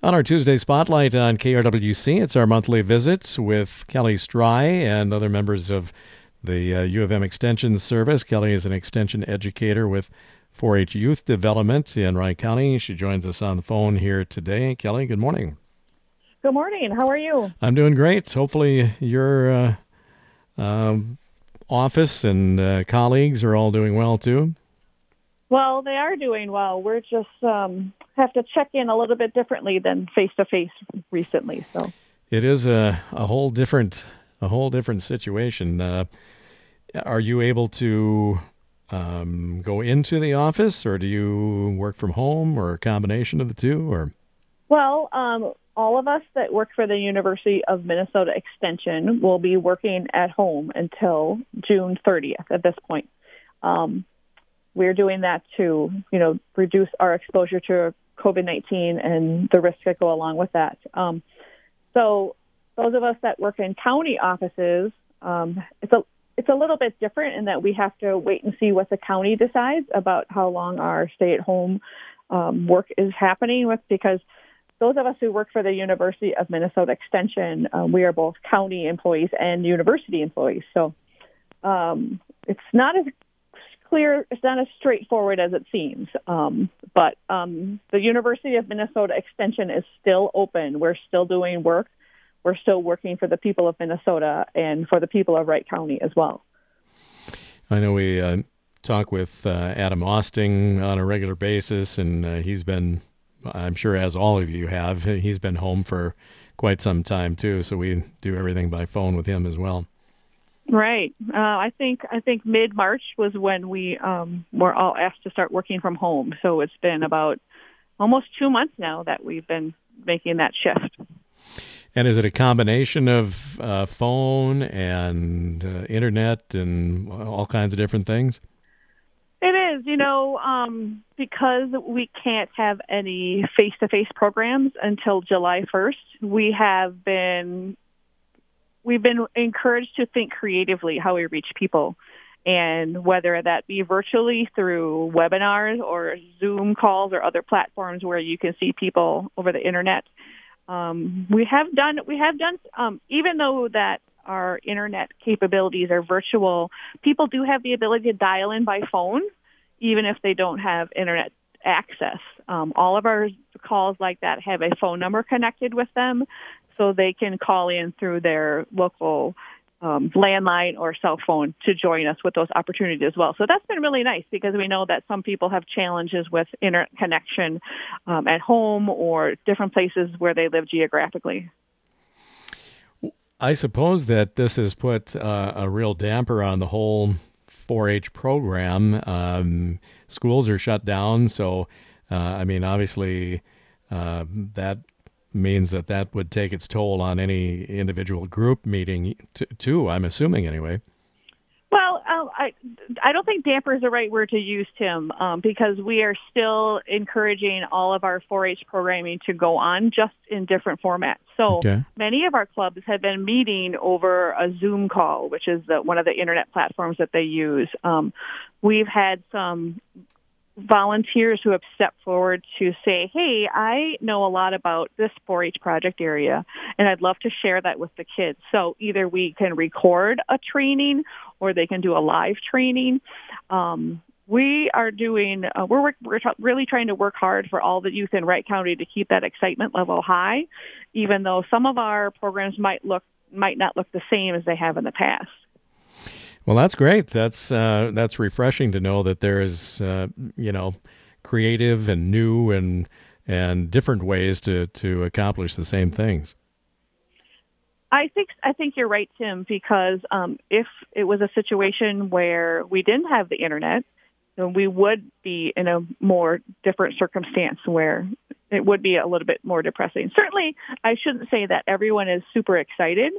On our Tuesday Spotlight on KRWC, it's our monthly visit with Kelly Stry and other members of the uh, U of M Extension Service. Kelly is an extension educator with 4 H Youth Development in Wright County. She joins us on the phone here today. Kelly, good morning. Good morning. How are you? I'm doing great. Hopefully, your uh, um, office and uh, colleagues are all doing well too. Well, they are doing well. We're just um, have to check in a little bit differently than face to face recently. So it is a, a whole different a whole different situation. Uh, are you able to um, go into the office, or do you work from home, or a combination of the two? Or well, um, all of us that work for the University of Minnesota Extension will be working at home until June 30th. At this point, um, we're doing that to you know reduce our exposure to COVID 19 and the risks that go along with that. Um, so, those of us that work in county offices, um, it's a it's a little bit different in that we have to wait and see what the county decides about how long our stay at home um, work is happening with because those of us who work for the University of Minnesota Extension, uh, we are both county employees and university employees. So um, it's not as clear. It's not as straightforward as it seems. Um, but um, the University of Minnesota Extension is still open. We're still doing work. We're still working for the people of Minnesota and for the people of Wright County as well. I know we uh, talk with uh, Adam Austing on a regular basis, and uh, he's been, I'm sure, as all of you have, he's been home for quite some time too. So we do everything by phone with him as well. Right. Uh, I think I think mid March was when we um, were all asked to start working from home. So it's been about almost two months now that we've been making that shift. And is it a combination of uh, phone and uh, internet and all kinds of different things? It is, you know, um, because we can't have any face to face programs until July 1st, we have been we've been encouraged to think creatively how we reach people. And whether that be virtually through webinars or zoom calls or other platforms where you can see people over the internet. Um, we have done we have done um, even though that our internet capabilities are virtual people do have the ability to dial in by phone even if they don't have internet access. Um, all of our calls like that have a phone number connected with them so they can call in through their local um, landline or cell phone to join us with those opportunities as well. So that's been really nice because we know that some people have challenges with internet connection um, at home or different places where they live geographically. I suppose that this has put uh, a real damper on the whole 4 H program. Um, schools are shut down, so uh, I mean, obviously, uh, that means that that would take its toll on any individual group meeting t- too. I'm assuming anyway. Well, uh, I I don't think damper is the right word to use, Tim, um, because we are still encouraging all of our 4-H programming to go on, just in different formats. So okay. many of our clubs have been meeting over a Zoom call, which is the, one of the internet platforms that they use. Um, we've had some volunteers who have stepped forward to say, hey, I know a lot about this 4 H project area, and I'd love to share that with the kids. So either we can record a training or they can do a live training. Um, we are doing, uh, we're, we're really trying to work hard for all the youth in Wright County to keep that excitement level high, even though some of our programs might look might not look the same as they have in the past. Well, that's great. That's uh, that's refreshing to know that there is, uh, you know, creative and new and and different ways to to accomplish the same things. I think I think you're right, Tim. Because um, if it was a situation where we didn't have the internet, then we would be in a more different circumstance where it would be a little bit more depressing. Certainly, I shouldn't say that everyone is super excited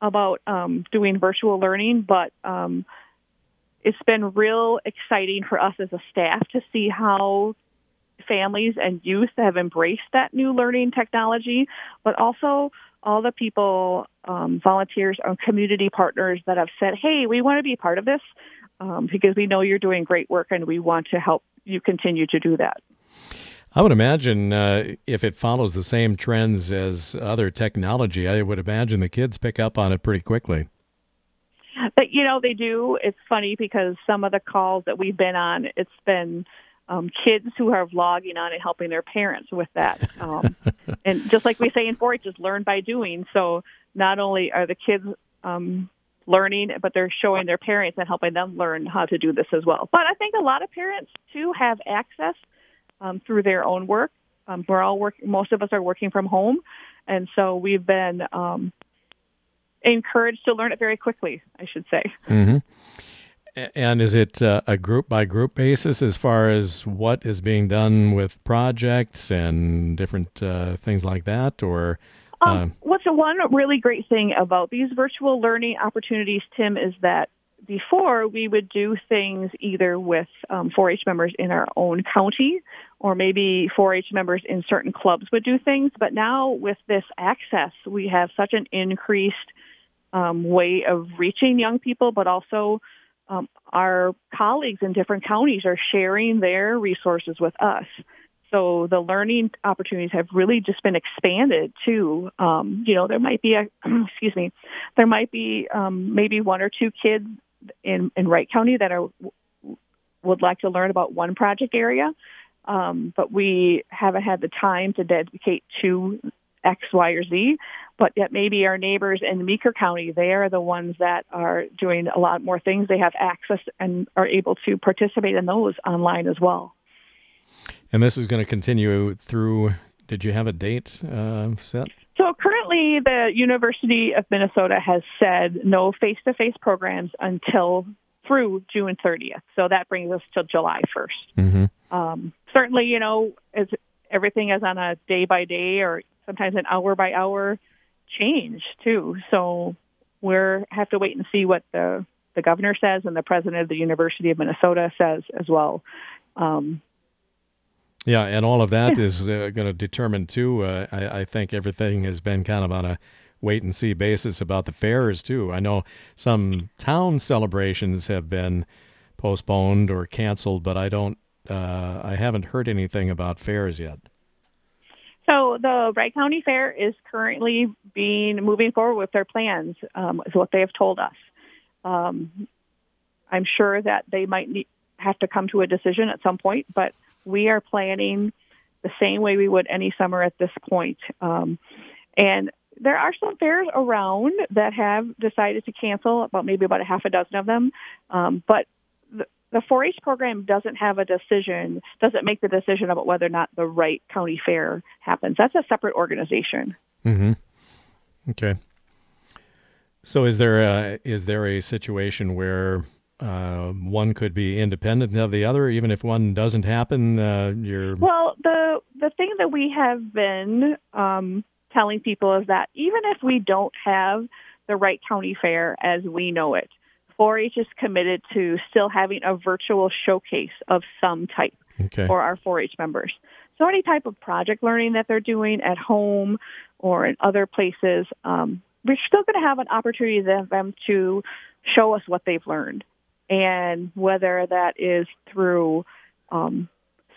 about um, doing virtual learning, but um, it's been real exciting for us as a staff to see how families and youth have embraced that new learning technology, but also all the people, um, volunteers, and community partners that have said, hey, we want to be part of this um, because we know you're doing great work and we want to help you continue to do that. I would imagine uh, if it follows the same trends as other technology, I would imagine the kids pick up on it pretty quickly. But you know they do. It's funny because some of the calls that we've been on, it's been um, kids who are logging on and helping their parents with that. Um, and just like we say in 4-H, just learn by doing. So not only are the kids um, learning, but they're showing their parents and helping them learn how to do this as well. But I think a lot of parents too have access um, through their own work. Um, we're all working. Most of us are working from home, and so we've been um, encouraged to learn it very quickly. I should say. Mm-hmm. And is it uh, a group by group basis as far as what is being done with projects and different uh, things like that, or? Um, uh, what's one really great thing about these virtual learning opportunities, Tim, is that before we would do things either with um, 4-H members in our own county or maybe 4-H members in certain clubs would do things. But now with this access, we have such an increased um, way of reaching young people, but also um, our colleagues in different counties are sharing their resources with us. So the learning opportunities have really just been expanded too. Um, you know, there might be a excuse me, there might be um, maybe one or two kids in in Wright County that are would like to learn about one project area, um, but we haven't had the time to dedicate to X, Y, or Z. But yet, maybe our neighbors in Meeker County, they are the ones that are doing a lot more things. They have access and are able to participate in those online as well. And this is going to continue through. Did you have a date uh, set? So currently, the University of Minnesota has said no face to face programs until through June 30th. So that brings us to July 1st. Mm-hmm. Um, certainly, you know, as everything is on a day by day or sometimes an hour by hour change too. So we're have to wait and see what the the governor says and the president of the University of Minnesota says as well. Um, yeah, and all of that is uh, going to determine too. Uh, I, I, think everything has been kind of on a wait and see basis about the fairs too. I know some town celebrations have been postponed or canceled, but I don't. Uh, I haven't heard anything about fairs yet. So the Wright County Fair is currently being moving forward with their plans, um, is what they have told us. Um, I'm sure that they might need, have to come to a decision at some point, but we are planning the same way we would any summer at this point. Um, and there are some fairs around that have decided to cancel, about maybe about a half a dozen of them. Um, but the, the 4-H program doesn't have a decision, doesn't make the decision about whether or not the Wright County Fair happens. That's a separate organization. Mm-hmm. Okay. So is there a, is there a situation where uh, one could be independent of the other, even if one doesn't happen. Uh, you're well. The the thing that we have been um, telling people is that even if we don't have the Wright County Fair as we know it, 4-H is committed to still having a virtual showcase of some type okay. for our 4-H members. So any type of project learning that they're doing at home or in other places, um, we're still going to have an opportunity for them to show us what they've learned and whether that is through um,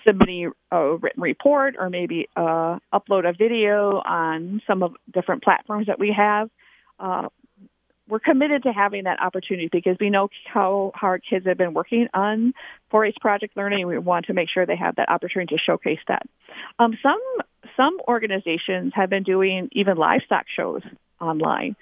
submitting a written report or maybe uh, upload a video on some of different platforms that we have. Uh, we're committed to having that opportunity because we know how hard kids have been working on 4-H project learning. We want to make sure they have that opportunity to showcase that. Um, some some organizations have been doing even livestock shows online,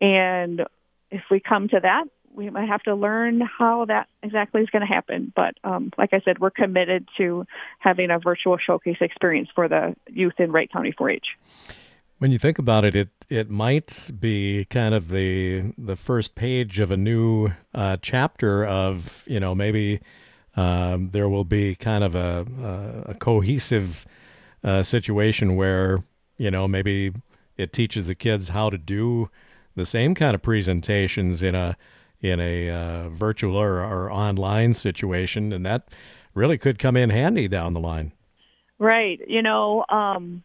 and if we come to that, we might have to learn how that exactly is going to happen. But um, like I said, we're committed to having a virtual showcase experience for the youth in Wright County 4-H. When you think about it, it it might be kind of the the first page of a new uh, chapter of you know maybe um, there will be kind of a a, a cohesive uh, situation where you know maybe it teaches the kids how to do the same kind of presentations in a in a uh, virtual or, or online situation, and that really could come in handy down the line. Right. You know, um,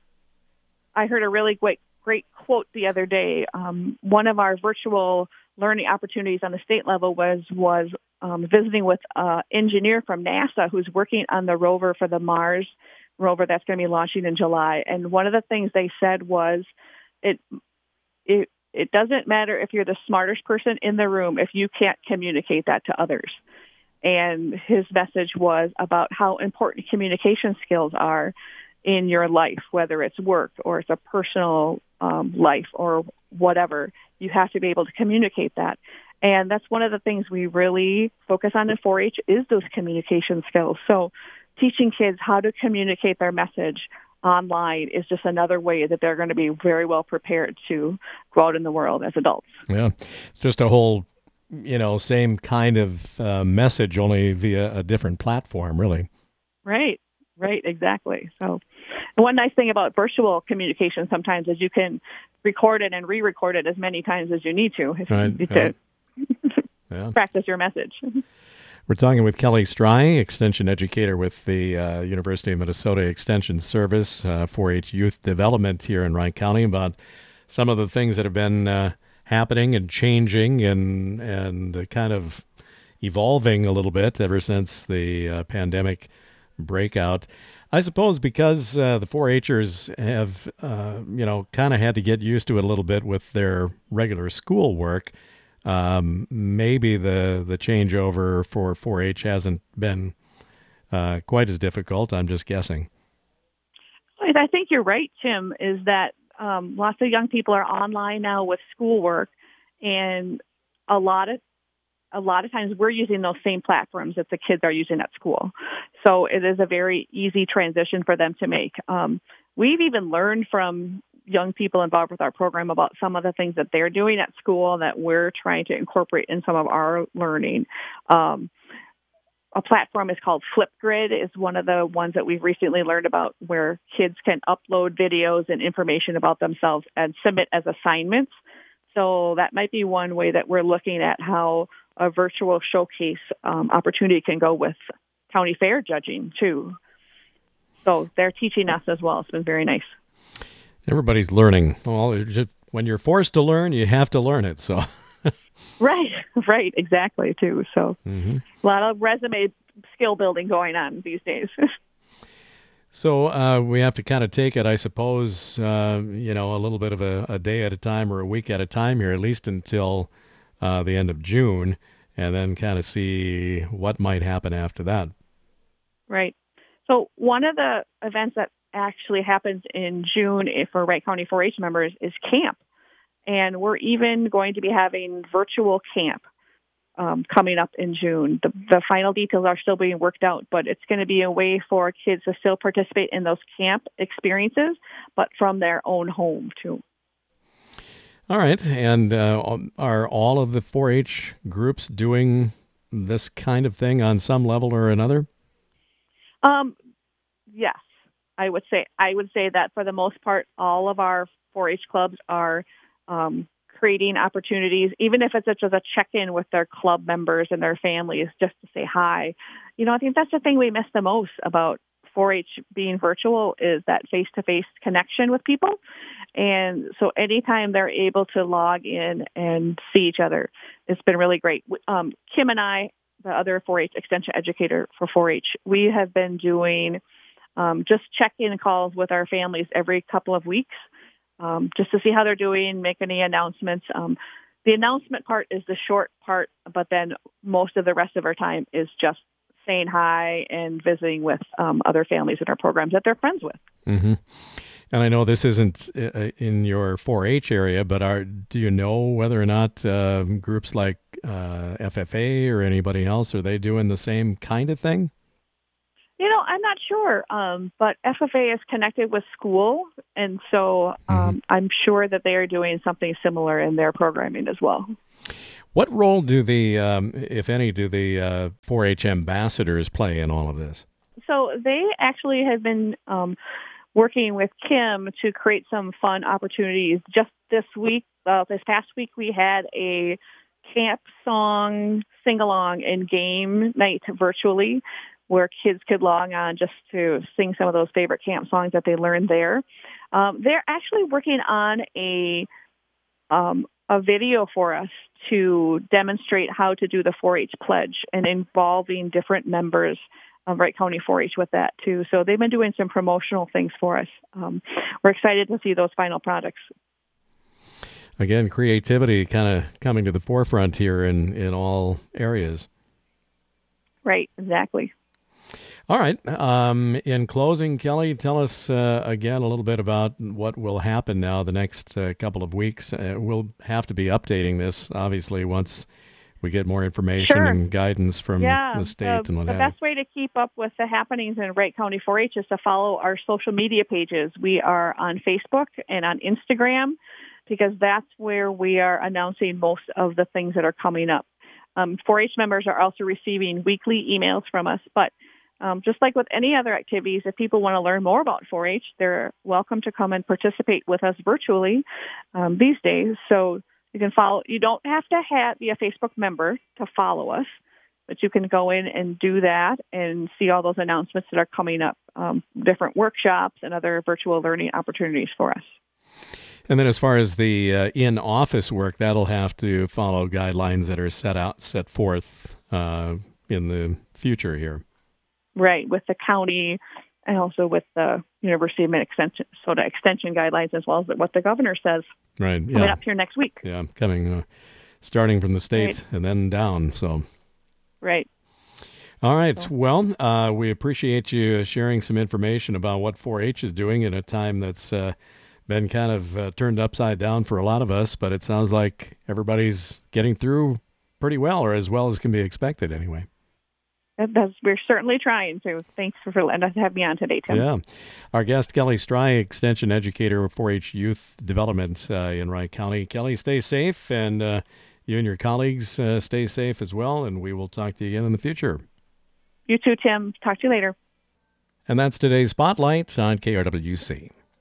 I heard a really great great quote the other day. Um, one of our virtual learning opportunities on the state level was was um, visiting with an engineer from NASA who's working on the rover for the Mars rover that's going to be launching in July. And one of the things they said was, it it it doesn't matter if you're the smartest person in the room if you can't communicate that to others. And his message was about how important communication skills are in your life, whether it's work or it's a personal um, life or whatever. You have to be able to communicate that. And that's one of the things we really focus on in 4 H is those communication skills. So teaching kids how to communicate their message online is just another way that they're going to be very well prepared to go out in the world as adults. Yeah, it's just a whole, you know, same kind of uh, message, only via a different platform, really. Right, right, exactly. So, one nice thing about virtual communication sometimes is you can record it and re-record it as many times as you need to if right. you need to yeah. practice your message. We're talking with Kelly Stry, Extension Educator with the uh, University of Minnesota Extension Service, uh, 4-H Youth Development here in Wright County, about some of the things that have been uh, happening and changing and and kind of evolving a little bit ever since the uh, pandemic breakout. I suppose because uh, the 4-Hers have, uh, you know, kind of had to get used to it a little bit with their regular school work um, maybe the the changeover for 4-H hasn't been uh, quite as difficult. I'm just guessing. I think you're right, Tim. Is that um, lots of young people are online now with schoolwork, and a lot of a lot of times we're using those same platforms that the kids are using at school. So it is a very easy transition for them to make. Um, we've even learned from young people involved with our program about some of the things that they're doing at school that we're trying to incorporate in some of our learning. Um, a platform is called Flipgrid is one of the ones that we've recently learned about where kids can upload videos and information about themselves and submit as assignments. So that might be one way that we're looking at how a virtual showcase um, opportunity can go with county fair judging too. So they're teaching us as well. It's been very nice. Everybody's learning. Well, just, when you're forced to learn, you have to learn it. So. right, right, exactly. Too. So, mm-hmm. a lot of resume skill building going on these days. so uh, we have to kind of take it, I suppose, uh, you know, a little bit of a, a, day at a time or a week at a time here, at least until uh, the end of June, and then kind of see what might happen after that. Right. So one of the events that actually happens in June for Wright County 4 H members is camp. And we're even going to be having virtual camp um, coming up in June. The, the final details are still being worked out, but it's going to be a way for kids to still participate in those camp experiences, but from their own home too. All right. And uh, are all of the 4 H groups doing this kind of thing on some level or another? Um, yes. I would say I would say that for the most part, all of our 4-H clubs are um, creating opportunities, even if it's just a check-in with their club members and their families, just to say hi. You know, I think that's the thing we miss the most about 4-H being virtual is that face-to-face connection with people. And so anytime they're able to log in and see each other, it's been really great. Um, Kim and I, the other 4-H extension educator for 4-H, we have been doing um, just check in calls with our families every couple of weeks um, just to see how they're doing, make any announcements. Um, the announcement part is the short part, but then most of the rest of our time is just saying hi and visiting with um, other families in our programs that they're friends with. Mm-hmm. And I know this isn't uh, in your 4-H area, but are do you know whether or not uh, groups like uh, FFA or anybody else are they doing the same kind of thing? You know, I'm not sure, um, but FFA is connected with school, and so um, mm-hmm. I'm sure that they are doing something similar in their programming as well. What role do the, um, if any, do the uh, 4-H ambassadors play in all of this? So they actually have been um, working with Kim to create some fun opportunities. Just this week, uh, this past week, we had a camp song sing along and game night virtually where kids could log on just to sing some of those favorite camp songs that they learned there. Um, they're actually working on a um, a video for us to demonstrate how to do the 4-H pledge and involving different members of Wright County 4-H with that too. So they've been doing some promotional things for us. Um, we're excited to see those final products. Again, creativity kind of coming to the forefront here in in all areas. Right, exactly. All right. Um, in closing, Kelly, tell us uh, again a little bit about what will happen now the next uh, couple of weeks. Uh, we'll have to be updating this, obviously, once we get more information sure. and guidance from yeah, the state the, and what the best way to keep up with the happenings in Wright County 4-H is to follow our social media pages. We are on Facebook and on Instagram because that's where we are announcing most of the things that are coming up. Um, 4-H members are also receiving weekly emails from us, but um, just like with any other activities, if people want to learn more about 4-H, they're welcome to come and participate with us virtually um, these days. So you can follow. You don't have to have, be a Facebook member to follow us, but you can go in and do that and see all those announcements that are coming up, um, different workshops and other virtual learning opportunities for us. And then, as far as the uh, in-office work, that'll have to follow guidelines that are set out, set forth uh, in the future here. Right, with the county and also with the University of Minnesota extension guidelines, as well as what the governor says. Right. Yeah. Coming up here next week. Yeah, coming, uh, starting from the state right. and then down. So. Right. All right. So. Well, uh, we appreciate you sharing some information about what 4-H is doing in a time that's uh, been kind of uh, turned upside down for a lot of us. But it sounds like everybody's getting through pretty well, or as well as can be expected, anyway. That's, we're certainly trying to. Thanks for letting us have me on today, Tim. Yeah. Our guest, Kelly Stry, Extension Educator of 4 H Youth Development uh, in Wright County. Kelly, stay safe, and uh, you and your colleagues uh, stay safe as well, and we will talk to you again in the future. You too, Tim. Talk to you later. And that's today's Spotlight on KRWC.